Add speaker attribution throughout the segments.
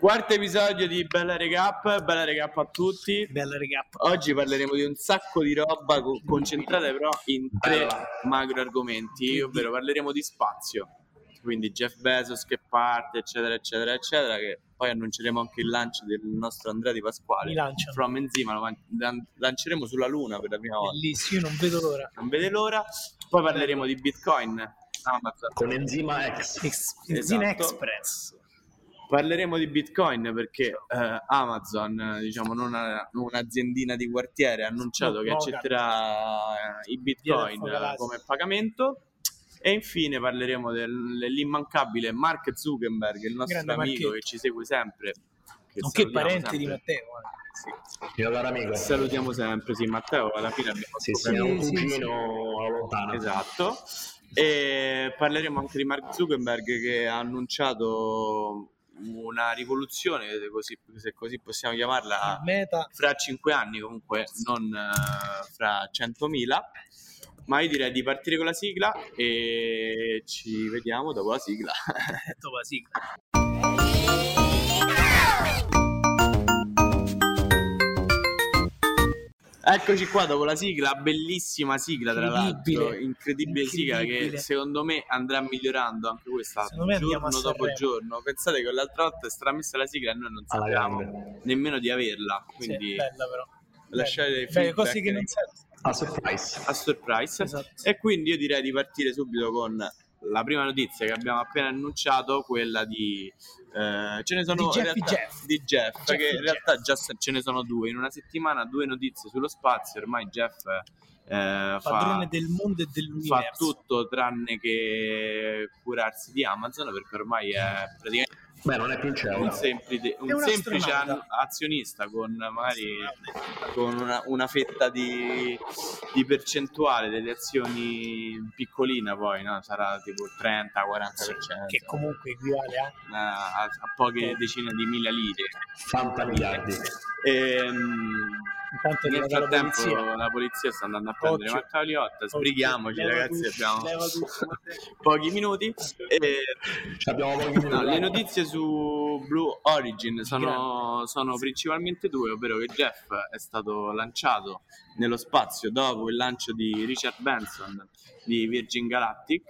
Speaker 1: Quarto episodio di Bella Recap, bella recap a tutti.
Speaker 2: Bella recap.
Speaker 1: Oggi parleremo di un sacco di roba co- concentrata però in tre
Speaker 3: Bella.
Speaker 1: macro argomenti, ovvero parleremo di spazio, quindi Jeff Bezos che parte, eccetera, eccetera, eccetera, che poi annunceremo anche il lancio del nostro Andrea Di Pasquale.
Speaker 2: Mi lanciano.
Speaker 1: From Enzima lo man- lan- lanceremo sulla Luna per la prima volta.
Speaker 2: Bellissimo, io non vedo l'ora.
Speaker 1: Non vede l'ora. Poi parleremo di Bitcoin, Amazon.
Speaker 3: con enzima X.
Speaker 2: Ex- Benzina
Speaker 1: Esatto.
Speaker 2: Express.
Speaker 1: Parleremo di Bitcoin perché eh, Amazon, diciamo non una- un'aziendina di quartiere, ha annunciato
Speaker 2: No,
Speaker 1: che accetterà eh, i Bitcoin eh, come pagamento. E infine parleremo del- dell'immancabile Mark Zuckerberg, il nostro
Speaker 2: Grande
Speaker 1: amico
Speaker 2: Marchetto.
Speaker 1: che ci segue sempre. Che
Speaker 2: Nonché parente di
Speaker 1: sempre.
Speaker 2: Matteo. eh.
Speaker 3: Caro amico.
Speaker 1: Salutiamo sempre, sì, Matteo. Alla fine abbiamo
Speaker 3: Sì, sì, un
Speaker 2: sì,
Speaker 3: cugino lontano.
Speaker 1: Esatto. E parleremo anche di Mark Zuckerberg che ha annunciato una rivoluzione, se così, se così possiamo chiamarla,
Speaker 2: Meta.
Speaker 1: fra 5 anni comunque, non eh, fra 100.000. Ma io direi di partire con la sigla e ci vediamo dopo la sigla.
Speaker 2: Dopo la sigla.
Speaker 1: Eccoci qua dopo la sigla, bellissima sigla tra
Speaker 2: Incredibile.
Speaker 1: l'altro, incredibile, sigla che
Speaker 2: Incredibile.
Speaker 1: secondo me andrà migliorando anche questa giorno dopo giorno. Pensate che l'altra volta è stata messa la sigla e noi non
Speaker 3: grande.
Speaker 1: nemmeno di averla,
Speaker 2: Sì,
Speaker 1: quindi
Speaker 2: bella però.
Speaker 1: lasciate dei feedback
Speaker 2: cose che non servono.
Speaker 3: A surprise.
Speaker 1: a surprise.
Speaker 2: Esatto.
Speaker 1: E quindi io direi di partire subito con la prima notizia che abbiamo appena annunciato, quella di eh, ce ne sono
Speaker 2: Di
Speaker 1: in
Speaker 2: Jeffy
Speaker 1: realtà-
Speaker 2: Jeff.
Speaker 1: di Jeff,
Speaker 2: Jeffy
Speaker 1: perché in
Speaker 2: Jeff.
Speaker 1: realtà già ce ne sono due. In una settimana due notizie sullo spazio, ormai Jeff eh,
Speaker 2: Padrone
Speaker 1: fa,
Speaker 2: del mondo e
Speaker 1: fa
Speaker 2: dell'universo.
Speaker 1: tutto tranne che curarsi di Amazon perché ormai è praticamente
Speaker 3: Beh, non è più un cielo.
Speaker 1: un, semplice, un semplice azionista con magari con una, una fetta di, di percentuale delle azioni piccolina poi no? sarà tipo il 30-40%
Speaker 2: Che comunque equivale a
Speaker 1: a, a- poche decine di mila lire
Speaker 3: Fanta miliardi.
Speaker 1: Ehm,
Speaker 2: intanto
Speaker 1: nel
Speaker 2: arrivata la
Speaker 1: frattempo
Speaker 2: polizia.
Speaker 1: la polizia sta andando a prendere
Speaker 2: Occhio.
Speaker 1: Matteo Liotta sbrighiamoci
Speaker 2: Leva
Speaker 1: ragazzi abbiamo
Speaker 2: leva tutto, Matteo.
Speaker 1: pochi minuti e
Speaker 3: abbiamo pochi minuti.
Speaker 1: No, le notizie su Blue Origin sono, sono principalmente due, ovvero che Jeff è stato lanciato nello spazio dopo il lancio di Richard Benson di Virgin Galactic.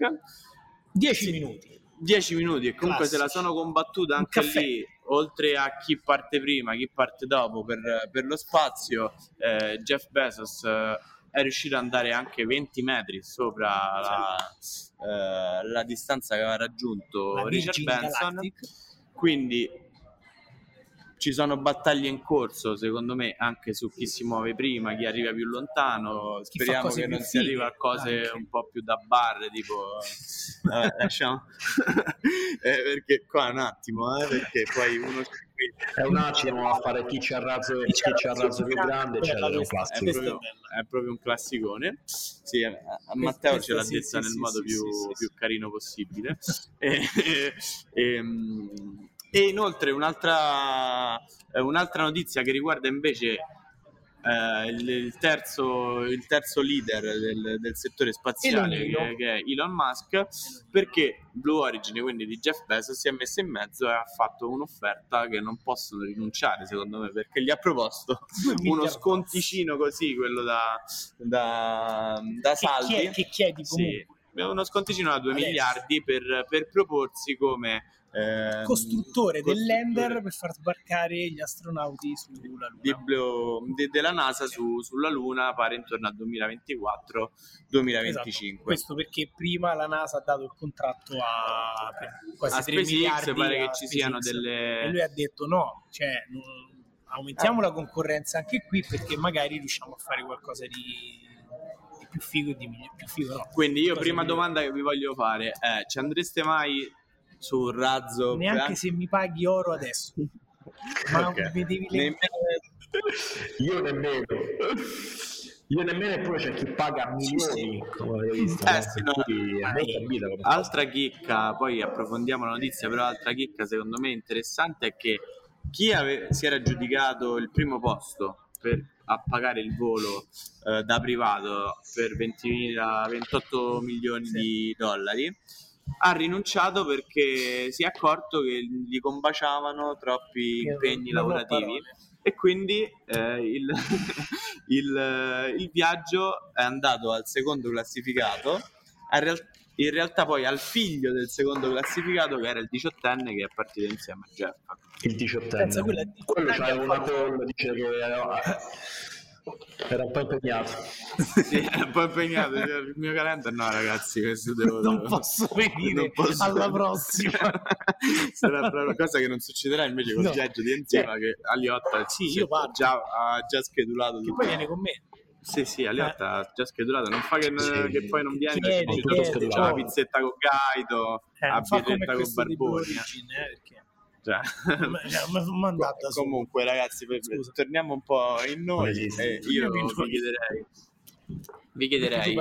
Speaker 2: 10 minuti.
Speaker 1: 10 minuti e comunque se la sono combattuta anche lì, oltre a chi parte prima, chi parte dopo per, per lo spazio, eh, Jeff Bezos eh, è riuscito ad andare anche 20 metri sopra la, la distanza che aveva raggiunto
Speaker 2: La
Speaker 1: Richard Benson.
Speaker 2: Galactic.
Speaker 1: Quindi ci sono battaglie in corso, secondo me, anche su chi si muove prima, chi arriva più lontano.
Speaker 2: Chi
Speaker 1: Speriamo che non si arriva a cose
Speaker 2: anche.
Speaker 1: un po' più da bar, tipo vabbè, lasciamo Eh, perché qua un attimo, eh, perché poi uno
Speaker 3: È un attimo a fare chi ci ha razzo, chi ci ha razzo più grande, eccetera, è
Speaker 1: proprio, è proprio un classicone. Sì, a a Matteo ce l'ha
Speaker 2: sì,
Speaker 1: detta
Speaker 2: sì,
Speaker 1: nel
Speaker 2: sì,
Speaker 1: modo
Speaker 2: sì,
Speaker 1: più, più carino possibile. e, ehm, e inoltre un'altra, eh, un'altra notizia che riguarda invece eh, il, il terzo, il terzo leader del, del settore spaziale che, che è Elon Musk perché Blue Origin quindi di Jeff Bezos si è messo in mezzo e ha fatto un'offerta che non possono rinunciare secondo me perché gli ha proposto uno sconticino così quello da, da, da
Speaker 2: Che,
Speaker 1: saldi.
Speaker 2: Che chiedi
Speaker 1: sì,
Speaker 2: comunque.
Speaker 1: Uno sconticino da 2
Speaker 2: Adesso.
Speaker 1: miliardi per, per proporsi come ehm,
Speaker 2: Costruttore
Speaker 1: costruttore
Speaker 2: dell'Ender per far sbarcare gli astronauti sulla Luna.
Speaker 1: Blue- de- della NASA su- sulla Luna pare intorno al 2024-2025
Speaker 2: Esatto. Questo perché prima la NASA ha dato il contratto a quasi
Speaker 1: a
Speaker 2: 3
Speaker 1: SpaceX
Speaker 2: miliardi
Speaker 1: pare che ci siano
Speaker 2: SpaceX.
Speaker 1: delle
Speaker 2: e lui ha detto no, cioè non- aumentiamo la concorrenza anche qui perché magari riusciamo a fare qualcosa di più figo e di migliore. Più figo, no.
Speaker 1: quindi io prima domanda che vi voglio fare è ci andreste mai su un razzo
Speaker 2: Neanche se mi paghi oro adesso. Ma
Speaker 1: Ok.
Speaker 2: vedevi le
Speaker 1: Nemmeno-
Speaker 3: Io nemmeno. Io nemmeno eppure c'è chi paga milioni.
Speaker 1: Eh, sì, no.
Speaker 3: Come
Speaker 1: Altra chicca, poi approfondiamo la notizia, però altra chicca secondo me interessante è che chi ave- si era aggiudicato il primo posto per a pagare il volo eh, da privato per 20.000 28 milioni
Speaker 2: Sì.
Speaker 1: di dollari. Ha rinunciato perché si è accorto che gli combaciavano troppi impegni
Speaker 2: non
Speaker 1: lavorativi. e quindi eh, il, il- il viaggio è andato al secondo classificato, a real- in realtà poi al figlio del secondo classificato che era il diciottenne che è partito insieme a Jeff.
Speaker 3: Il 18
Speaker 2: Pensa, quella di-
Speaker 3: Quello c'aveva una call, dice che era, era un po' impegnato.
Speaker 1: Sì, è un po' impegnato il mio calendar no ragazzi questo devo,
Speaker 2: Non posso venire
Speaker 1: non posso-
Speaker 2: alla prossima.
Speaker 1: sarà una cosa che non succederà invece col
Speaker 2: No.
Speaker 1: viaggio di Enzima che Aliotta
Speaker 2: Sì, io
Speaker 1: già, ha già schedulato
Speaker 2: Che poi viene con me.
Speaker 1: Sì, sì, Aliotta ha già schedulato. Non fa che,
Speaker 3: Sì.
Speaker 1: che poi non vieni c'è la pizzetta con Gaito,
Speaker 2: Eh,
Speaker 1: la birretta con Barboni. eh.
Speaker 2: Eh,
Speaker 1: Cioè.
Speaker 2: mi ha mandato da solo.
Speaker 1: Comunque, ragazzi, per- torniamo un po' in noi. Eh, io vi chiederei, vi chiederei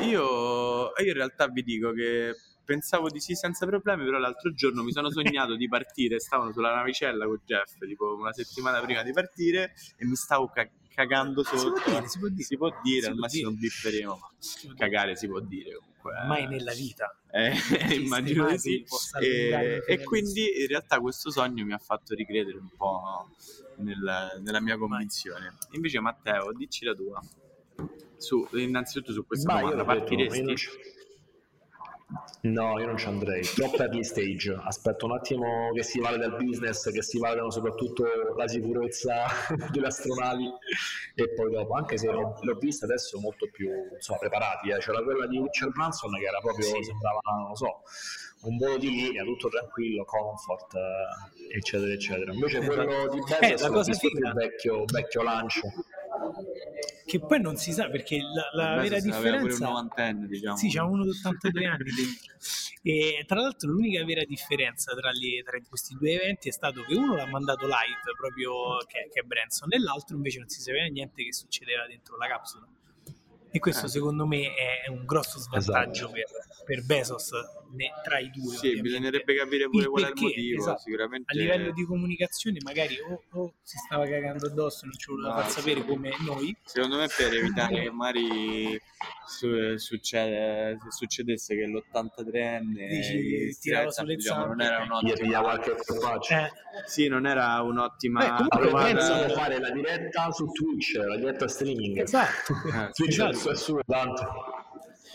Speaker 1: Io, io in realtà vi dico che pensavo di sì senza problemi, però l'altro giorno mi sono sognato di partire, stavano sulla navicella con Jeff, tipo una settimana prima di partire, e mi stavo ca- cagando
Speaker 2: Si può
Speaker 1: sotto.
Speaker 2: dire, si può dire.
Speaker 1: Si può dire,
Speaker 2: Si
Speaker 1: al
Speaker 2: può
Speaker 1: massimo
Speaker 2: dire.
Speaker 1: bipperemo, ma cagare si può dire comunque. eh.
Speaker 2: mai nella vita.
Speaker 1: Eh, immagino di sì.
Speaker 2: allungare
Speaker 1: E, e quindi in realtà questo sogno mi ha fatto ricredere un po' nel- nella mia convinzione. Invece, Matteo, dici la tua. Su, innanzitutto su questa
Speaker 3: Ma
Speaker 1: domanda, partiresti?
Speaker 3: No, io non ci andrei, troppo early stage. Aspetto un attimo che si valida il business, che si validano soprattutto la sicurezza delle astronavi e poi dopo, anche se l'ho, l'ho vista adesso molto più insomma, preparati. Eh. C'era quella di Richard Branson che era proprio, sembrava, non lo so, un volo di linea, tutto tranquillo, comfort, eh, eccetera, eccetera. Invece quello di
Speaker 2: Eh,
Speaker 3: Bezos
Speaker 2: cosa
Speaker 3: visto
Speaker 2: figa-
Speaker 3: vecchio, vecchio lancio.
Speaker 2: Che poi non si sa perché la, la vera
Speaker 1: pure
Speaker 2: differenza.
Speaker 1: novantenne, diciamo.
Speaker 2: Sì, c'ha uno di 82 anni. E tra l'altro l'unica vera differenza tra, le- tra questi due eventi è stato che uno l'ha mandato live proprio che, che è Branson e l'altro invece non si sapeva niente che succedeva dentro la capsula. E questo
Speaker 1: Eh.
Speaker 2: secondo me è un grosso svantaggio
Speaker 3: Esatto.
Speaker 2: per, per Bezos ne- tra i due.
Speaker 1: Sì,
Speaker 2: ovviamente.
Speaker 1: bisognerebbe capire pure
Speaker 2: Il
Speaker 1: qual è il
Speaker 2: perché,
Speaker 1: motivo.
Speaker 2: esatto.
Speaker 1: Sicuramente
Speaker 2: A livello di comunicazione magari o, o si stava cagando addosso e non ci voleva
Speaker 1: No,
Speaker 2: far
Speaker 1: sì.
Speaker 2: sapere come noi,
Speaker 1: Secondo me per evitare che magari su- succede- se succedesse che l'83enne
Speaker 2: Dici, tirava sulle
Speaker 1: diciamo, non era un'ottima
Speaker 3: qualche colpaccio.
Speaker 2: eh,
Speaker 1: sì, non era un'ottima
Speaker 2: Beh, comunque
Speaker 3: di fare la diretta su Twitch, la diretta streaming.
Speaker 2: esatto.
Speaker 1: Eh,
Speaker 3: Twitch
Speaker 2: Esatto.
Speaker 3: è su tanto.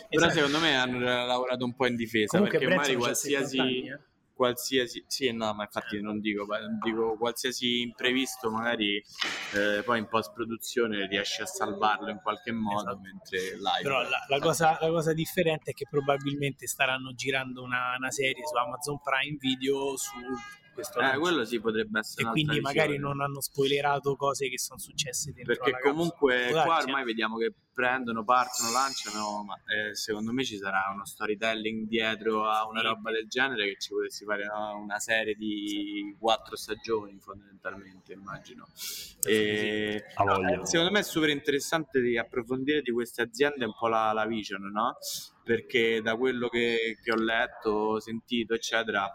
Speaker 1: Però
Speaker 2: Esatto.
Speaker 1: secondo me hanno lavorato un po' in difesa
Speaker 2: Comunque
Speaker 1: perché
Speaker 2: 70
Speaker 1: qualsiasi
Speaker 2: eh.
Speaker 1: qualsiasi sì no ma infatti non dico, dico qualsiasi imprevisto magari eh, poi in post produzione riesci a salvarlo in qualche modo
Speaker 2: Esatto.
Speaker 1: mentre live
Speaker 2: Però la, la cosa, la cosa differente è che probabilmente staranno girando una, una serie su Amazon Prime Video su questo
Speaker 1: eh, quello sì potrebbe essere
Speaker 2: e quindi magari
Speaker 1: visione.
Speaker 2: non hanno spoilerato cose che sono successe dentro
Speaker 1: perché comunque qua
Speaker 2: darsi,
Speaker 1: ormai
Speaker 2: eh.
Speaker 1: vediamo che prendono, partono, lanciano, ma eh, secondo me ci sarà uno storytelling dietro a una
Speaker 2: Sì.
Speaker 1: roba del genere che ci potessi fare no, una serie di quattro stagioni fondamentalmente, immagino. E,
Speaker 3: Ha
Speaker 1: no,
Speaker 3: voglia.
Speaker 1: eh, secondo me è super interessante di approfondire di queste aziende un po' la, la vision, no? Perché da quello che, che ho letto, sentito, eccetera,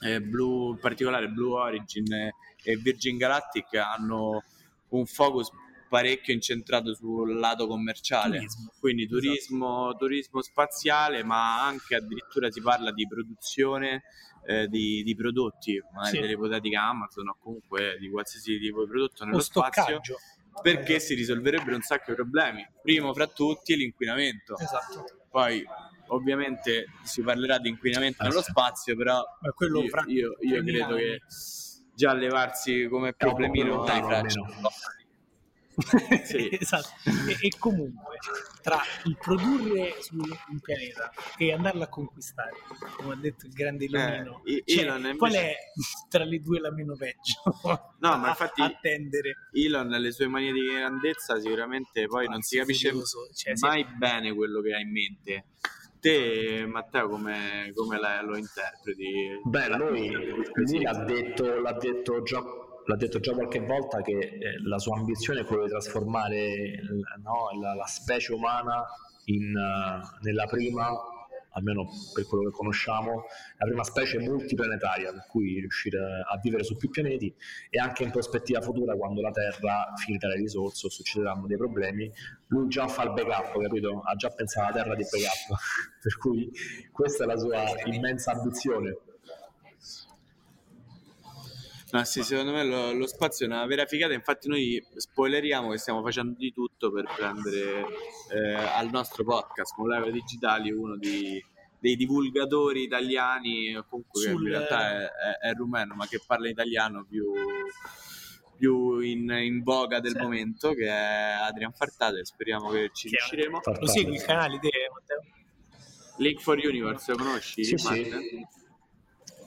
Speaker 1: eh, Blue, in particolare Blue Origin e, Virgin Galactic hanno un focus parecchio incentrato sul lato commerciale
Speaker 2: Turismo.
Speaker 1: quindi turismo, turismo spaziale ma anche addirittura si parla di produzione eh, di, di prodotti magari
Speaker 2: Sì.
Speaker 1: dell'ipotetica Amazon o comunque di qualsiasi tipo di prodotto nello spazio perché si risolverebbero un sacco di problemi primo fra tutti l'inquinamento
Speaker 2: Esatto.
Speaker 1: poi ovviamente si parlerà di inquinamento
Speaker 3: Ah,
Speaker 1: nello
Speaker 3: sì.
Speaker 1: spazio però
Speaker 2: Ma quello
Speaker 1: io,
Speaker 2: fra
Speaker 1: io- io credo che già levarsi come problemino dai fracci. Sì.
Speaker 2: esatto. E, e comunque tra il produrre su un pianeta e andarlo a conquistare, come ha detto il grande Leonino,
Speaker 1: Eh,
Speaker 2: cioè,
Speaker 1: Elon invece-
Speaker 2: qual è tra le due la meno peggio?
Speaker 1: No, ma infatti-
Speaker 2: attendere.
Speaker 1: Elon le sue manie di grandezza sicuramente poi non si capisce
Speaker 2: Furioso, cioè,
Speaker 1: mai bene quello che ha in mente te Matteo come, come la- lo interpreti?
Speaker 3: Beh, lui, lui l'ha, detto, l'ha, detto già, l'ha detto già qualche volta che eh, la sua ambizione è quella di trasformare no, la, la specie umana in, eh, nella prima almeno per quello che conosciamo, la prima specie multiplanetaria, per cui riuscire a vivere su più pianeti e anche in prospettiva futura, quando la Terra finirà le risorse o succederanno dei problemi, lui già fa il backup, capito? Ha già pensato alla Terra di backup, per cui questa è la sua immensa ambizione.
Speaker 1: No, sì, secondo me lo, lo, spazio è una vera figata, infatti noi spoileriamo che stiamo facendo di tutto per prendere eh, al nostro podcast Molecola Digitali uno di, dei divulgatori italiani, comunque Sul... che in realtà è, è, è, rumeno, ma che parla italiano più, più in, in, voga del sì. momento, che è Adrian Fartate, speriamo che ci che riusciremo.
Speaker 2: Lo segui il canale di Matteo?
Speaker 1: Link for Universe, lo conosci?
Speaker 3: Sì,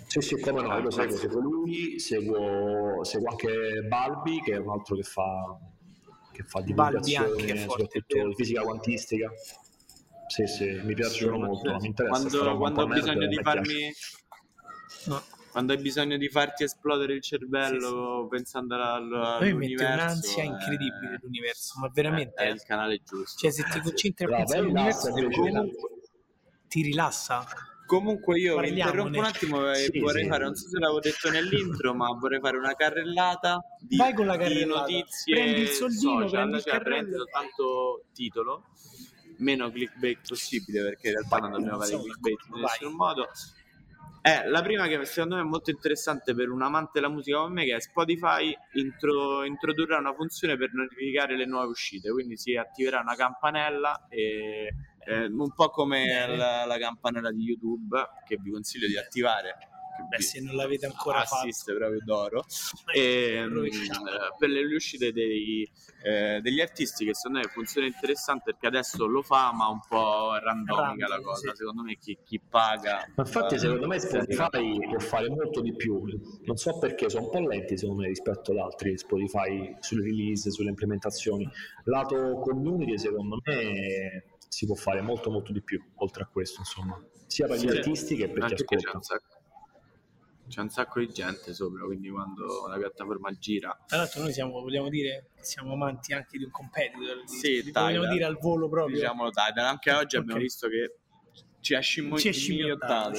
Speaker 3: sì. Sì, come no, lo seguo, seguo lui, seguo, seguo, anche Balbi, che è un altro che fa, che fa divulgazione, soprattutto di fisica quantistica. Sì, sì, mi piacciono sì, molto, mi interessa.
Speaker 1: Quando, quando ho bisogno di farmi... No. Quando hai bisogno di farti esplodere il cervello sì, sì. pensando alla,
Speaker 2: all'universo... Mi mette un'ansia è... incredibile l'universo, ma veramente...
Speaker 1: È, è il canale giusto.
Speaker 2: Cioè, se ti concentri a pensare all'universo, ti rilassa
Speaker 1: Comunque io mi interrompo un attimo e sì, vorrei sì. fare, non so se l'avevo detto nell'intro, ma vorrei fare una carrellata di,
Speaker 2: Vai con la
Speaker 1: di notizie
Speaker 2: prendi il soldino,
Speaker 1: social,
Speaker 2: prendi il
Speaker 1: cioè prendi soltanto titolo, meno clickbait possibile perché in realtà non dobbiamo fare clickbait in nessun modo. Eh, la prima che secondo me è molto interessante per un amante della musica come me che è Spotify intro, introdurrà una funzione per notificare le nuove uscite, quindi si attiverà una campanella e eh, un po' come la, la, campanella di YouTube che vi consiglio di attivare.
Speaker 2: Beh, se non l'avete ancora
Speaker 1: assist fatto, proprio d'oro. E, ehm, per le uscite dei, eh, degli artisti, che secondo me funziona interessante perché adesso lo fa, ma un po' randomica la cosa. Sì. Secondo me chi, chi paga.
Speaker 3: Ma infatti, eh, secondo me Spotify può fare molto di più. Non so perché sono un po' lenti, secondo me, rispetto ad altri Spotify sulle release, sulle implementazioni. Lato community, secondo me si può fare molto molto di più oltre a questo insomma sia per gli sì, artisti che per chi ascolta
Speaker 1: c'è un, sacco, c'è un sacco di gente sopra quindi quando la piattaforma gira
Speaker 2: tra l'altro noi siamo vogliamo dire siamo amanti anche di un competitor
Speaker 1: sì,
Speaker 2: di, vogliamo dire al volo proprio
Speaker 1: diciamolo Tidal anche oggi okay. abbiamo visto che ci ha scimmiottato.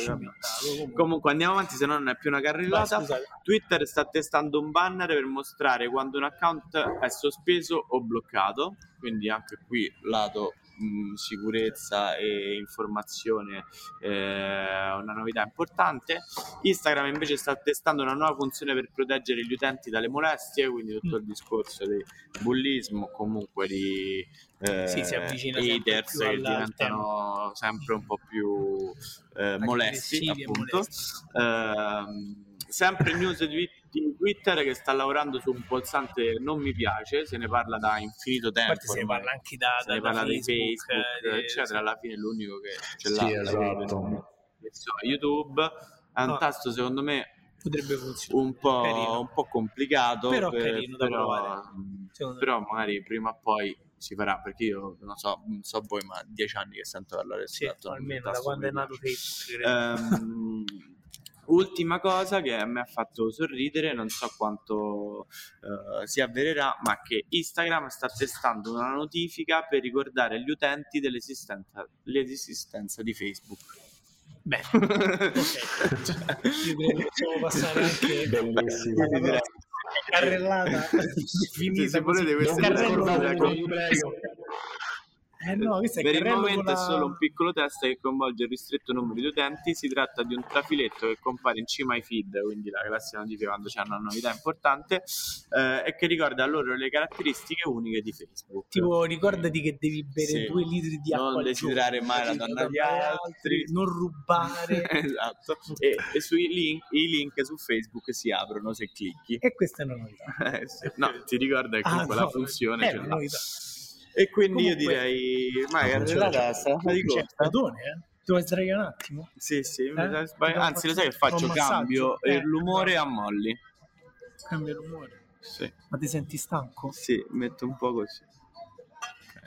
Speaker 1: Comunque andiamo avanti, se no non è più una carrellata. Beh, Twitter sta testando un banner per mostrare quando un account è sospeso o bloccato. Quindi anche qui lato mh, sicurezza e informazione eh, una novità importante. Instagram invece sta testando una nuova funzione per proteggere gli utenti dalle molestie, quindi tutto il discorso di bullismo, comunque di eh, sì, haters che diventano sempre un po' più eh, molesti, appunto. Molesti. Eh, sempre news di, di, Twitter che sta lavorando su un pulsante non mi piace, se ne parla da infinito tempo.
Speaker 2: Infatti se ne parla anche da,
Speaker 1: se da, ne parla Facebook, di Facebook, eh, eccetera. Alla fine l'unico che ce l'ha
Speaker 3: sì, esatto.
Speaker 1: YouTube è un no. tasto secondo me
Speaker 2: potrebbe funzionare
Speaker 1: un po', un po complicato
Speaker 2: però, per, carino da però, provare
Speaker 1: però magari prima o poi si farà perché io non so, non so voi ma dieci anni che sento parlare
Speaker 2: sì, almeno da quando è nato Facebook
Speaker 1: um, Ultima cosa che a me ha fatto sorridere, non so quanto uh, si avvererà, ma che Instagram sta testando una notifica per ricordare agli utenti dell'esistenza l'esistenza di Facebook.
Speaker 2: Beh, okay. cioè, possiamo passare anche
Speaker 3: bellissimo.
Speaker 2: Carrellata.
Speaker 1: Finita se volete questa
Speaker 2: carrellata eh no,
Speaker 1: per il momento la... è solo un piccolo test che coinvolge il ristretto numero di utenti. Si tratta di un trafiletto che compare in cima ai feed, quindi la classica notifica quando c'è una novità importante, eh, e che ricorda loro le caratteristiche uniche di Facebook.
Speaker 2: Tipo, ricordati che devi bere sì. due litri di acqua.
Speaker 1: Non desiderare mai la donna di altri,
Speaker 2: non rubare.
Speaker 1: esatto. E, e sui link, i link su Facebook si aprono se clicchi.
Speaker 2: E questa è una novità.
Speaker 1: Eh, sì. No, ti ricorda che comunque ah, no, la funzione è una novità. E quindi Comunque, io direi, ma è arrivata la
Speaker 2: di corta. eh? Ti vuoi sdraiare un attimo?
Speaker 1: Sì, sì, eh? anzi lo sai che faccio? Cambio eh, l'umore a Molly.
Speaker 2: Cambio l'umore?
Speaker 1: Sì.
Speaker 2: Ma ti senti stanco?
Speaker 1: Sì, metto un po' così.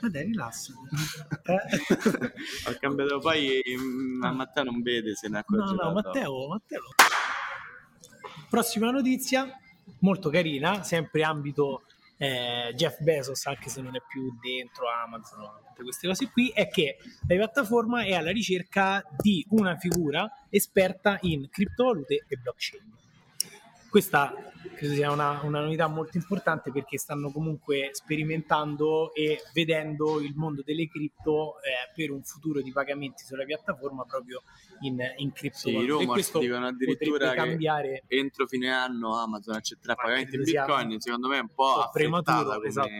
Speaker 2: Ma dai, rilassati.
Speaker 1: eh? Ho cambiato poi, ma mm, Matteo non vede se ne accorge.
Speaker 2: No, no, Matteo, Matteo. Prossima notizia, molto carina, sempre ambito eh, Jeff Bezos, anche se non è più dentro Amazon, tutte queste cose qui, è che la piattaforma è alla ricerca di una figura esperta in criptovalute e blockchain. Questa credo sia una, una, novità molto importante perché stanno comunque sperimentando e vedendo il mondo delle cripto eh, per un futuro di pagamenti sulla piattaforma proprio in, in criptovalute.
Speaker 1: Sì, i rumors dicono addirittura
Speaker 2: cambiare...
Speaker 1: che entro fine anno Amazon accetterà pagamenti in Bitcoin, secondo me è un po' prematuro come...
Speaker 2: Esatto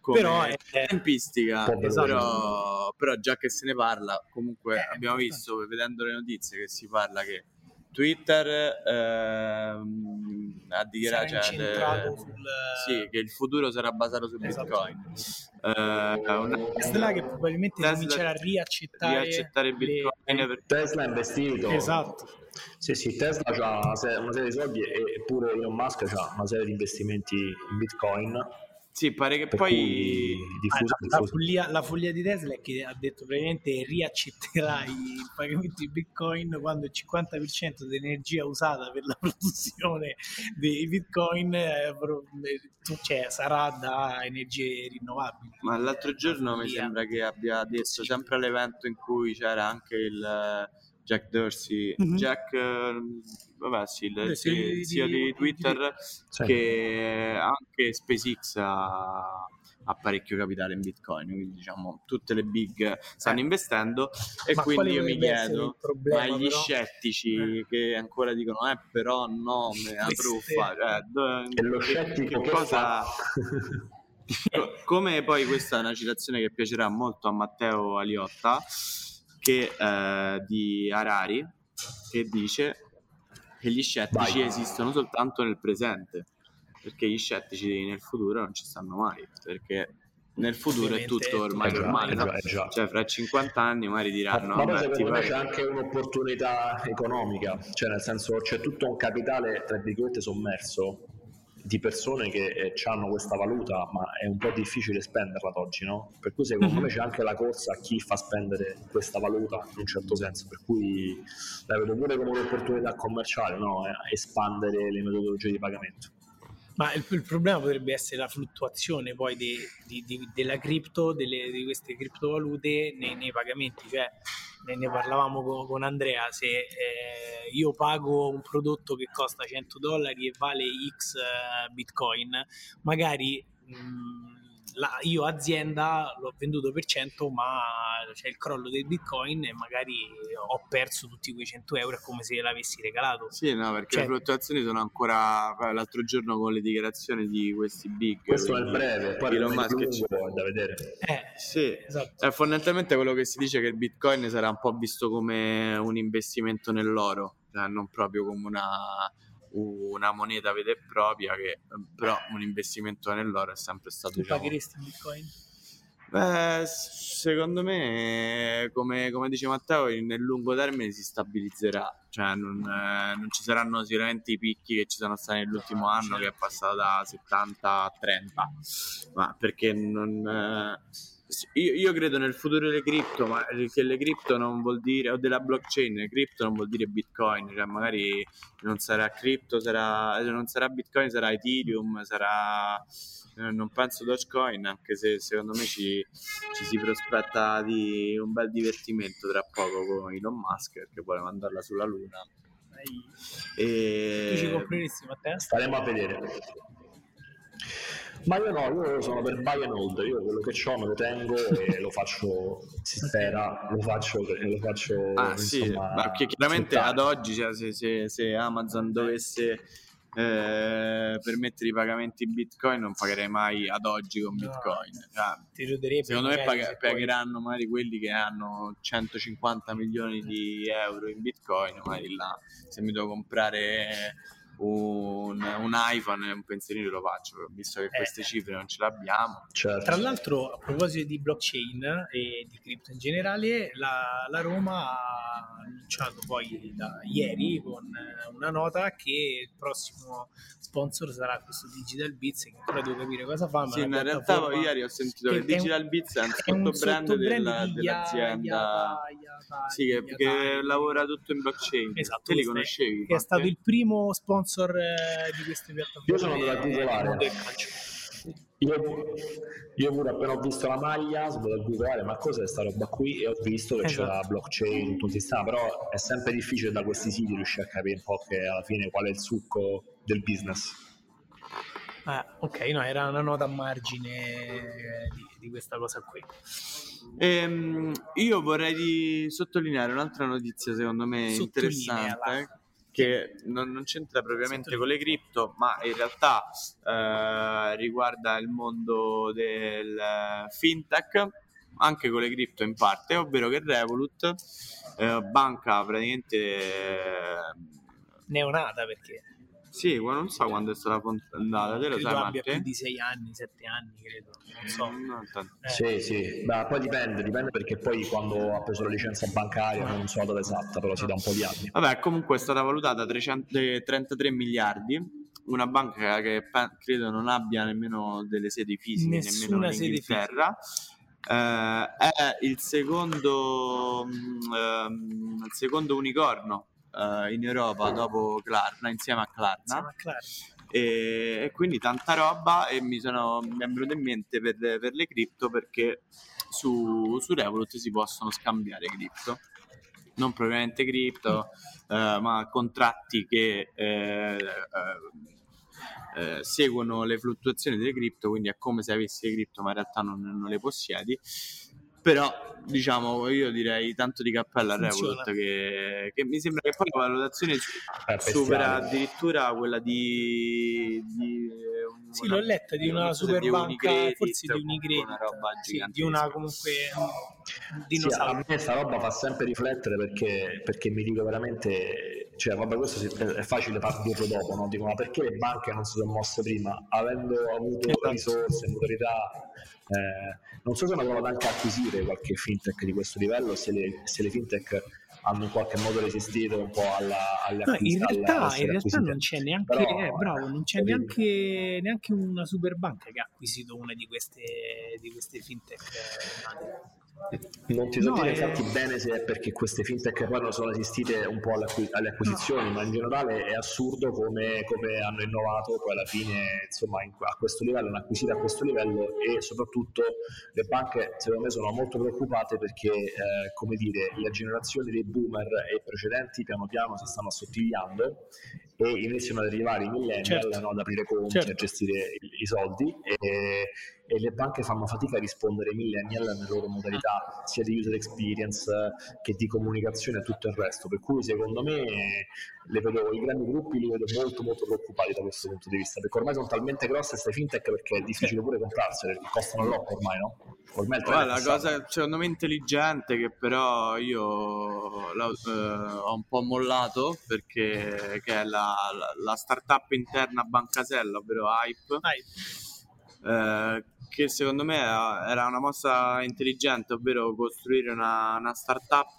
Speaker 1: come però è, tempistica, esatto. però, però, già che se ne parla, comunque eh, abbiamo visto vedendo le notizie che si parla che Twitter ehm, ha dichiarato cioè,
Speaker 2: sul...
Speaker 1: sì, che il futuro sarà basato su esatto. Bitcoin. Eh,
Speaker 2: una... Tesla che probabilmente Tesla comincerà a riaccettare,
Speaker 1: riaccettare Bitcoin. Le... Per...
Speaker 3: Tesla ha investito.
Speaker 2: Esatto.
Speaker 3: Sì, sì, Tesla ha una serie di soldi e pure Elon Musk ha una serie di investimenti in Bitcoin
Speaker 1: sì, pare che poi
Speaker 2: diffuso, ah, la, follia, la, follia, di Tesla è che ha detto praticamente riaccetterai il pagamento di Bitcoin quando il 50% dell'energia usata per la produzione dei Bitcoin eh, cioè, sarà da energie rinnovabili.
Speaker 1: Ma l'altro giorno mi sembra che abbia detto sempre all'evento in cui c'era anche il Jack Dorsey, mm-hmm. Jack, ehm, vabbè sì, il sì, CEO di, di, Twitter, sì. che anche SpaceX ha, ha, parecchio capitale in Bitcoin, quindi diciamo tutte le big stanno eh. investendo e ma quindi io mi chiedo, problema, ma gli però? scettici eh. che ancora dicono eh però no, me la truffa, cioè,
Speaker 3: e lo scettico che cosa...
Speaker 1: Come poi questa è una citazione che piacerà molto a Matteo Aliotta, che, eh, di Harari che dice che gli scettici Vai. esistono soltanto nel presente perché gli scettici nel futuro non ci stanno mai perché nel futuro è tutto ormai è normale già, no? già. cioè fra 50 anni magari diranno
Speaker 3: ma, ma secondo me c'è anche un'opportunità economica cioè nel senso c'è tutto un capitale tra virgolette sommerso di persone che eh, hanno questa valuta, ma è un po' difficile spenderla ad oggi, no? Per cui secondo mm-hmm. me c'è anche la corsa a chi fa spendere questa valuta in un certo senso, per cui la vedo pure come un'opportunità commerciale, no? espandere le metodologie di pagamento.
Speaker 2: Ma il, il, problema potrebbe essere la fluttuazione poi di, di, di, della cripto, delle, di queste criptovalute nei, nei pagamenti, cioè ne, ne parlavamo con, con, Andrea, se eh, io pago un prodotto che costa 100 dollari e vale X eh, bitcoin, magari mh, mm, la, io azienda l'ho venduto per 100 ma c'è il crollo del bitcoin e magari ho perso tutti quei 100 euro è come se l'avessi regalato.
Speaker 1: Sì no perché cioè, le fluttuazioni sono ancora l'altro giorno con le dichiarazioni di questi big
Speaker 3: questo è il breve poi Elon Musk è da vedere.
Speaker 1: Eh, sì. esatto. eh, fondamentalmente quello che si dice è che il bitcoin sarà un po' visto come un investimento nell'oro cioè non proprio come una una moneta vera e propria che però un investimento nell'oro è sempre stato
Speaker 2: tu diciamo, pagheresti in bitcoin?
Speaker 1: Beh, secondo me, come, come, dice Matteo, nel lungo termine si stabilizzerà, cioè non, eh, non, ci saranno sicuramente i picchi che ci sono stati nell'ultimo anno, che è passato da 70 a 30, ma perché non, eh, io, io, credo nel futuro delle cripto, ma che le cripto non vuol dire, o della blockchain, le cripto non vuol dire bitcoin, cioè magari non sarà cripto, sarà, non sarà bitcoin, sarà ethereum, sarà, eh, non penso dogecoin, anche se secondo me ci, ci si prospetta di un bel divertimento tra poco con Elon Musk, perché vuole mandarla sulla luna.
Speaker 2: E... Tu ci compreresti Matteo?
Speaker 3: Staremo a vedere. Ma io no, io sono per buy and hold, io quello che ho me lo tengo e lo faccio, si spera, lo faccio, lo faccio
Speaker 1: ah, insomma, sì, perché chiaramente ad oggi cioè, se, se, se, Amazon dovesse eh, permettere i pagamenti in bitcoin non pagherei mai ad oggi con bitcoin
Speaker 2: cioè,
Speaker 1: secondo me pag- pagheranno magari quelli che hanno 150 milioni di euro in bitcoin magari là se mi devo comprare un, un iPhone e un pensierino lo faccio, visto che queste eh. cifre non ce l'abbiamo.
Speaker 2: Certo. Tra l'altro, a proposito di blockchain e di cripto in generale, la, la Roma ha annunciato poi da ieri con una nota che il prossimo sponsor sarà questo Digital Bits che ancora devo capire cosa fa.
Speaker 1: Ma sì, in realtà ieri ho sentito che, che Digital Bits è un sottobrand della, dell'azienda. sì, che, che, lavora tutto in blockchain.
Speaker 2: Esatto.
Speaker 1: Te li conoscevi?
Speaker 2: Che è stato il primo sponsor eh, di queste piattaforme.
Speaker 3: Io sono della titolare. io, io, pure appena ho visto la maglia, sono andato a googlare ma cos'è questa roba qui e ho visto che esatto. c'è la blockchain, tutto il sistema, però è sempre difficile da questi siti riuscire a capire un po' che alla fine qual è il succo del business.
Speaker 2: Ah, ok, no, era una nota a margine di, di questa cosa qui.
Speaker 1: Ehm, io vorrei di sottolineare un'altra notizia secondo me interessante che non, non c'entra propriamente con le cripto, ma in realtà eh, riguarda il mondo del fintech, anche con le cripto in parte, ovvero che Revolut, eh, banca praticamente... Eh,
Speaker 2: neonata perché
Speaker 1: sì, non so quando è stata fondata, te lo
Speaker 2: credo
Speaker 1: sai
Speaker 2: abbia più di sei anni, sette anni, credo, non so. Non
Speaker 3: eh. Sì, sì, ma poi dipende, dipende perché poi quando ha preso la licenza bancaria, non so la data esatta, però si dà un po' di anni.
Speaker 1: Vabbè, comunque è stata valutata 333 miliardi, una banca che credo non abbia nemmeno delle sedi fisiche, Nessuna nemmeno in Inghilterra. Eh, è il secondo, um, il secondo unicorno uh, in Europa dopo Klarna, insieme a Klarna. Insieme a Klarna. E, e, quindi tanta roba e mi, sono, mi è venuto in mente per, per le cripto perché su, su, Revolut si possono scambiare cripto non propriamente cripto eh, ma contratti che eh, eh, eh, seguono le fluttuazioni delle cripto quindi è come se avessi le cripto ma in realtà non, non le possiedi però diciamo io direi tanto di cappello a Revolut che, che, mi sembra che poi la valutazione eh, supera addirittura quella di, di
Speaker 2: una, sì l'ho letta di una super banca forse di Unicredit una roba sì, di una comunque
Speaker 3: sì, a me questa roba fa sempre riflettere perché, perché mi dico veramente cioè vabbè questo è facile dirlo dopo no? dico ma perché le banche non si sono mosse prima avendo avuto esatto. risorse, notorietà eh, non so se hanno provato anche a acquisire qualche fintech di questo livello, se le, se le fintech hanno in qualche modo resistito un po' alla, alle
Speaker 2: no, in realtà, in realtà non c'è neanche Però, eh, bravo, non c'è neanche, neanche, una super banca che ha acquisito una di queste, di queste fintech eh,
Speaker 3: non ti so no, dire è... infatti bene se è perché queste fintech poi non sono esistite un po' alle, acqu- alle acquisizioni, no. ma in generale è assurdo come, come, hanno innovato poi alla fine insomma in, a questo livello, hanno acquisito a questo livello e soprattutto le banche secondo me sono molto preoccupate perché eh, come dire le generazioni dei boomer e precedenti piano piano si stanno assottigliando e iniziano ad arrivare i millennial certo. no, ad aprire conti, certo. a gestire i, soldi e, e, le banche fanno fatica a rispondere ai millennial nelle loro modalità sia di user experience che di comunicazione e tutto il resto per cui secondo me le vedo, i grandi gruppi li vedo molto molto preoccupati da questo punto di vista perché ormai sono talmente grosse queste fintech perché è difficile pure comprarsele costano troppo ormai no?
Speaker 1: Ormai il Guarda, la cosa secondo me intelligente che però io la, eh, ho un po' mollato perché che è la, la, la startup interna a Bancasella ovvero Hype, Hype. Eh, che secondo me era una mossa intelligente ovvero costruire una, una startup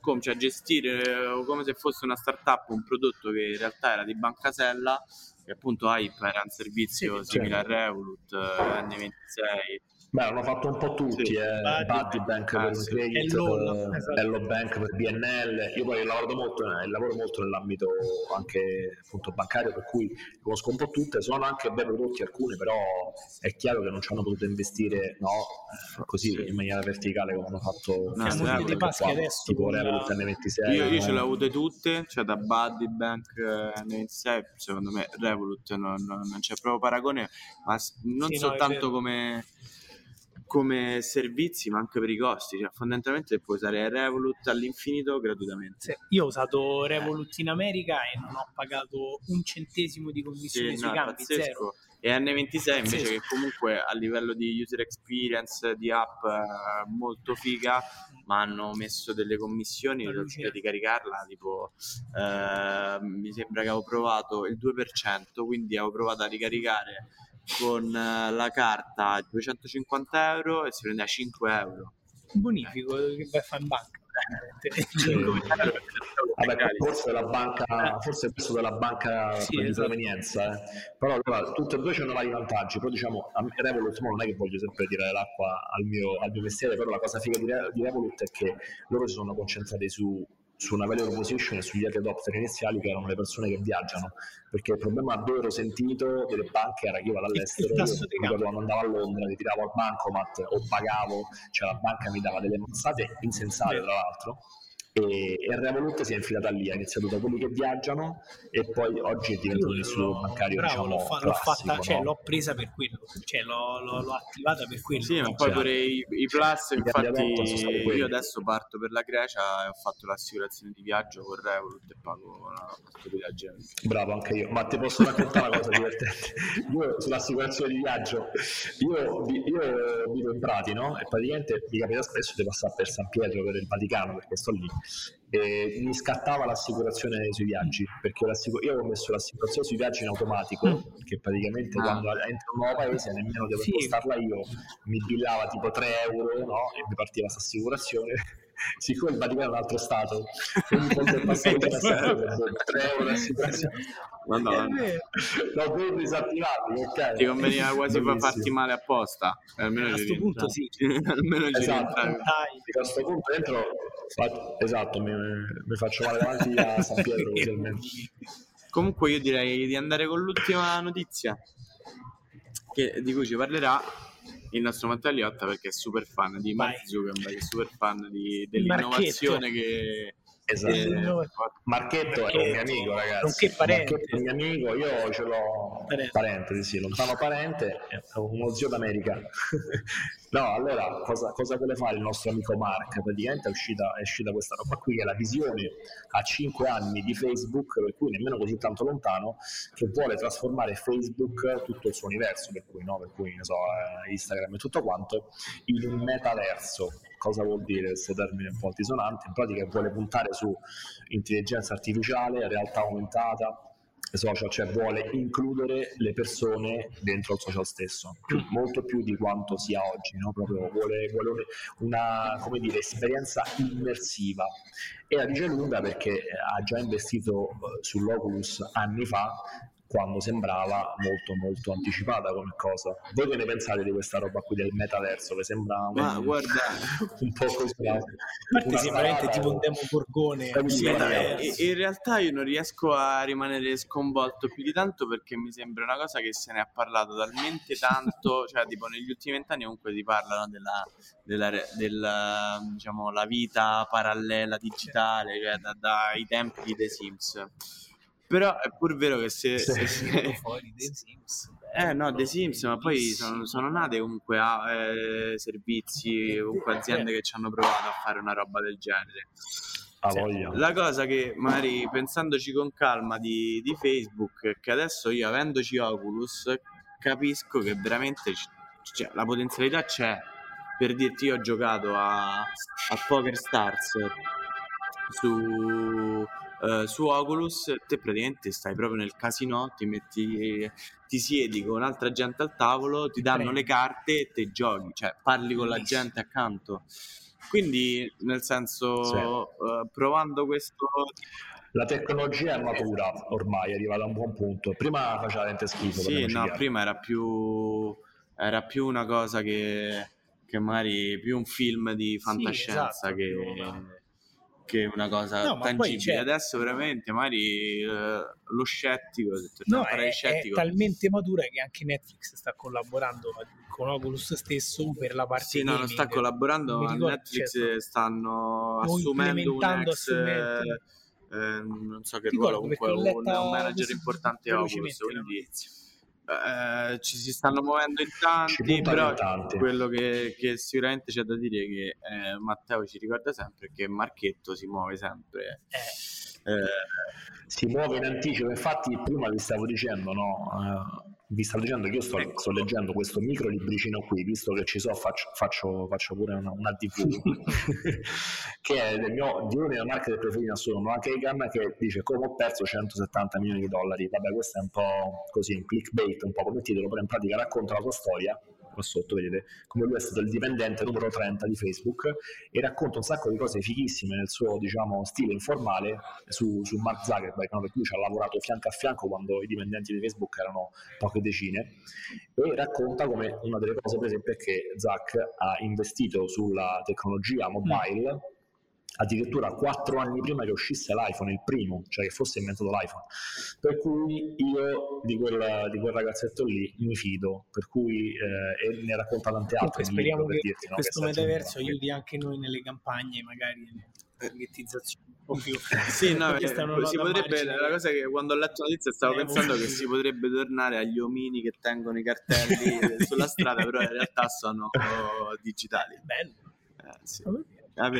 Speaker 1: come, cioè gestire eh, come se fosse una startup un prodotto che in realtà era di Bancasella che appunto Hype era un servizio sì, simile certo. a Revolut, eh, N26
Speaker 3: Beh, hanno fatto un po' tutti, sì, eh. Buddy Bank ah, per sì. Credit, Hello, esatto. Hello Bank per BNL. Io poi ho lavorato molto, eh, lavoro molto nell'ambito anche appunto bancario, per cui conosco un po' tutte, sono anche bei prodotti alcuni, però è chiaro che non ci hanno potuto investire no, eh, così sì. in maniera verticale come hanno fatto
Speaker 2: no, no, di Paschi adesso
Speaker 3: tipo Revolut N26.
Speaker 1: Io, io ce le ho avute tutte, cioè da Buddy Bank eh, N26, secondo me Revolut non, non c'è proprio paragone, ma non soltanto come come servizi ma anche per i costi. Cioè fondamentalmente puoi usare Revolut all'infinito gratuitamente.
Speaker 2: Sì, io ho usato Revolut in America e non ho pagato un centesimo di commissione sì, sui no, cambi zero.
Speaker 1: E N26 invece che comunque a livello di user experience di app eh, molto figa ma hanno messo delle commissioni per di caricarla tipo eh, mi sembra che avevo provato il 2% quindi avevo provato a ricaricare con eh, la carta 250 euro e si prendeva 5 euro.
Speaker 2: Bonifico che vai a fare in banca.
Speaker 3: Vabbè, forse la banca, forse questo della banca sì, di esatto. provenienza, eh. però allora, tutte e due hanno vari vantaggi. Però diciamo, a Revolut non è che voglio sempre tirare l'acqua al mio, al mio mestiere, però la cosa figa di, di Revolut è che loro si sono concentrati su su una value proposition e sugli early adopter iniziali che erano le persone che viaggiano. Perché il problema vero sentito delle banche era che io vado all'estero io quando andavo a Londra mi tiravo al bancomat o pagavo cioè la banca mi dava delle mazzate insensate tra l'altro e, e Revolut si è infilata lì, ha iniziato da quelli che viaggiano e poi oggi è diventato un istituto bancario
Speaker 2: bravo,
Speaker 3: diciamo,
Speaker 2: l'ho, fa, l'ho, fatta, cioè, l'ho presa per quello, cioè, l'ho, l'ho, l'ho attivata per quello.
Speaker 1: Sì, ma poi cioè, pure i, i plus, infatti io adesso parto per la Grecia e ho fatto l'assicurazione di viaggio con Revolut e pago parte di gente.
Speaker 3: Bravo anche io, ma ti posso raccontare una cosa divertente? Io sull'assicurazione di viaggio, io, io vivo in Prati, no? E praticamente mi capita spesso di passare per San Pietro, per il Vaticano, perché sto lì e mi scattava l'assicurazione sui viaggi perché io avevo messo l'assicurazione sui viaggi in automatico mm. che praticamente ah. quando entro in un nuovo paese nemmeno devo sì. spostarla io mi billava tipo 3 euro no? e mi partiva questa assicurazione siccome il Vaticano è un altro stato ogni volta che passato da 3 euro l'assicurazione
Speaker 1: no, no, no.
Speaker 3: no, due disattivati ok
Speaker 1: ti conveniva quasi per farti male apposta almeno
Speaker 2: a questo punto sì
Speaker 1: almeno
Speaker 3: esatto. a questo punto entro esatto mi, mi faccio male davanti a San Pietro
Speaker 1: comunque io direi di andare con l'ultima notizia che, di cui ci parlerà il nostro Matteo Liotta perché è super fan di Mark Zuckerberg, è super fan di, dell'innovazione che,
Speaker 3: Esatto. Eh, Marchetto è un mio amico, ragazzi.
Speaker 2: Nonché parente.
Speaker 3: Marchetto è un mio amico, io ce l'ho parente, parente sì, lontano parente, uno zio d'America. no, allora cosa, cosa, vuole fare il nostro amico Mark? Praticamente è uscita, è uscita questa roba qui che è la visione a 5 anni di Facebook, per cui nemmeno così tanto lontano, che vuole trasformare Facebook, tutto il suo universo, per cui, no? per cui so, eh, Instagram e tutto quanto, in un metaverso cosa vuol dire questo termine un po' altisonante? In pratica vuole puntare su intelligenza artificiale, realtà aumentata, social, cioè vuole includere le persone dentro il social stesso, molto più di quanto sia oggi, no? Proprio vuole, vuole una come dire, esperienza immersiva. E la dice lunga perché ha già investito eh, sull'Oculus anni fa quando sembrava molto molto anticipata come cosa. Voi che ne pensate di questa roba qui del metaverso? Che sembra
Speaker 1: Ma un, guarda,
Speaker 3: un po' così.
Speaker 2: Infatti sicuramente tipo un demo Borgone.
Speaker 1: Sì, in realtà io non riesco a rimanere sconvolto più di tanto perché mi sembra una cosa che se ne è parlato talmente tanto, cioè tipo negli ultimi vent'anni comunque si parlano della, della, della diciamo, la vita parallela digitale, cioè da, dai tempi di The Sims però è pur vero che se...
Speaker 2: se,
Speaker 1: se...
Speaker 2: fuori The Sims.
Speaker 1: Eh no, The Sims, ma poi sono, sono nate comunque a, eh, servizi, comunque aziende che ci hanno provato a fare una roba del genere.
Speaker 3: Sì.
Speaker 1: La cosa che magari pensandoci con calma di, di, Facebook è che adesso io avendoci Oculus capisco che veramente c- cioè, la potenzialità c'è. Per dirti, io ho giocato a, a Poker Stars su, uh, su Oculus te praticamente stai proprio nel casino, ti metti ti siedi con altra gente al tavolo, ti danno le carte e te giochi, cioè parli con la gente accanto. Quindi, nel senso, sì. uh, provando questo
Speaker 3: la tecnologia è matura ormai, è arrivata a un buon punto. Prima faceva veramente schifo.
Speaker 1: Sì, no, prima era più, era più una cosa che, che magari più un film di fantascienza sì, esatto, che, che una cosa no, tangibile. Adesso veramente magari eh, lo scettico,
Speaker 2: no, è, scettico. è talmente matura che anche Netflix sta collaborando con Oculus stesso per la parte
Speaker 1: Sì, no, non sta collaborando, a Netflix certo. stanno assumendo un ex eh, non so che ruolo, comunque un, un manager importante a Oculus, quindi eh, ci si stanno muovendo in tanti, però in tanti. quello che, che, sicuramente c'è da dire che eh, Matteo ci ricorda sempre che Marchetto si muove sempre.
Speaker 3: Eh. eh si muove in anticipo, infatti prima vi stavo dicendo, no? Vi stavo dicendo che io sto, sto, leggendo questo micro libricino qui, visto che ci so, faccio, faccio, faccio pure una, una TV, che è del mio, di una delle marche del preferito in assoluto, una Kagan che dice come ho perso 170 milioni di dollari. Vabbè, questo è un po' così, un clickbait, un po' come titolo, però in pratica racconta la sua storia qua sotto vedete come lui è stato il dipendente numero 30 di Facebook e racconta un sacco di cose fighissime nel suo diciamo stile informale su, su Mark Zuckerberg no? perché lui ci ha lavorato fianco a fianco quando i dipendenti di Facebook erano poche decine e racconta come una delle cose per esempio è che Zuck ha investito sulla tecnologia mobile addirittura quattro anni prima che uscisse l'iPhone, il primo, cioè che fosse inventato l'iPhone. Per cui io di quel, di quel ragazzetto lì mi fido, per cui eh, e ne racconta tante altre.
Speaker 2: Comunque speriamo che dirti, no, questo metaverso aiuti anche noi nelle campagne, magari un po' più
Speaker 1: sì, no, eh, si potrebbe, la cosa che quando ho letto la notizia stavo eh, pensando che si potrebbe tornare agli omini che tengono i cartelli sulla strada però in realtà sono digitali
Speaker 2: bello
Speaker 1: eh, sì. Ah,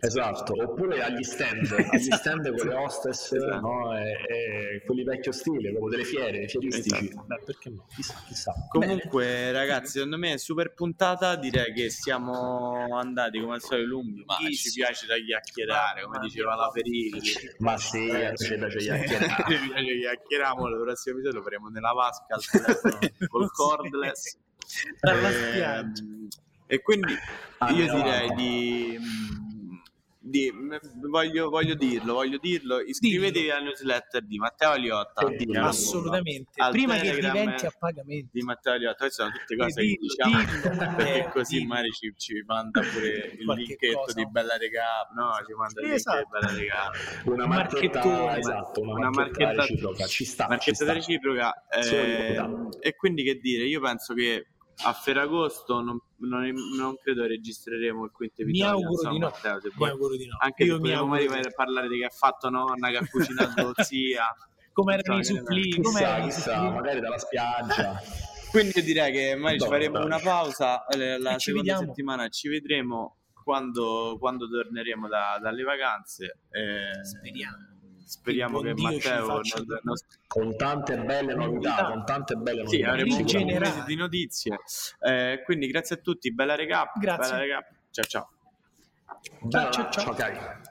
Speaker 3: esatto, oppure agli stand, agli stand con le hostess esatto. no? e, e, quelli vecchio stile, proprio delle fiere, fieristici. Esatto. Beh, perché no? Chissà, chissà.
Speaker 1: Comunque, Bene. ragazzi, secondo me è super puntata. Direi che siamo andati come al solito lunghi, ma ci piace da chiacchierare, come diceva la Ferilli.
Speaker 3: Ma sì, eh, ci piace chiacchierare.
Speaker 1: ci piace chiacchieriamo. Il prossimo episodio lo faremo nella vasca al telefono col cordless.
Speaker 2: Dalla spiaggia.
Speaker 1: E quindi ah, io direi di, di voglio, voglio, dirlo, voglio dirlo, iscrivetevi Dillo. alla newsletter di Matteo Aliotta.
Speaker 2: Assolutamente, prima che diventi a pagamento.
Speaker 1: Di Matteo Aliotta, queste sono tutte cose dillo, che diciamo, dillo, perché eh, così magari ci, ci, manda pure il linketto cosa. di Bella Regà, no, ci manda il esatto. link di Bella Regà.
Speaker 3: Una marchetta, esatto, una, una marchetta, reciproca, ci sta.
Speaker 1: Marchetta
Speaker 3: ci sta.
Speaker 1: reciproca. Eh, e quindi che dire, io penso che a Ferragosto non, non, non, credo registreremo il quinto episodio.
Speaker 2: Mi auguro, di no. Matteo, mi auguro di no.
Speaker 1: Anche Io se mi auguro di parlare di che ha fatto nonna, che ha cucinato zia.
Speaker 2: come erano i suppli, come
Speaker 3: chissà, magari dalla spiaggia.
Speaker 1: Quindi io direi che magari ci faremo una pausa eh, la seconda vediamo. settimana, ci vedremo quando, quando torneremo da, dalle vacanze.
Speaker 2: Eh, Speriamo
Speaker 1: speriamo che Dio Matteo non,
Speaker 3: non... con tante belle novità, con tante belle novità
Speaker 1: sì, avremo un mese di notizie eh, quindi grazie a tutti bella recap,
Speaker 2: grazie.
Speaker 1: bella recap. ciao ciao
Speaker 2: ciao ciao, ciao.
Speaker 3: ciao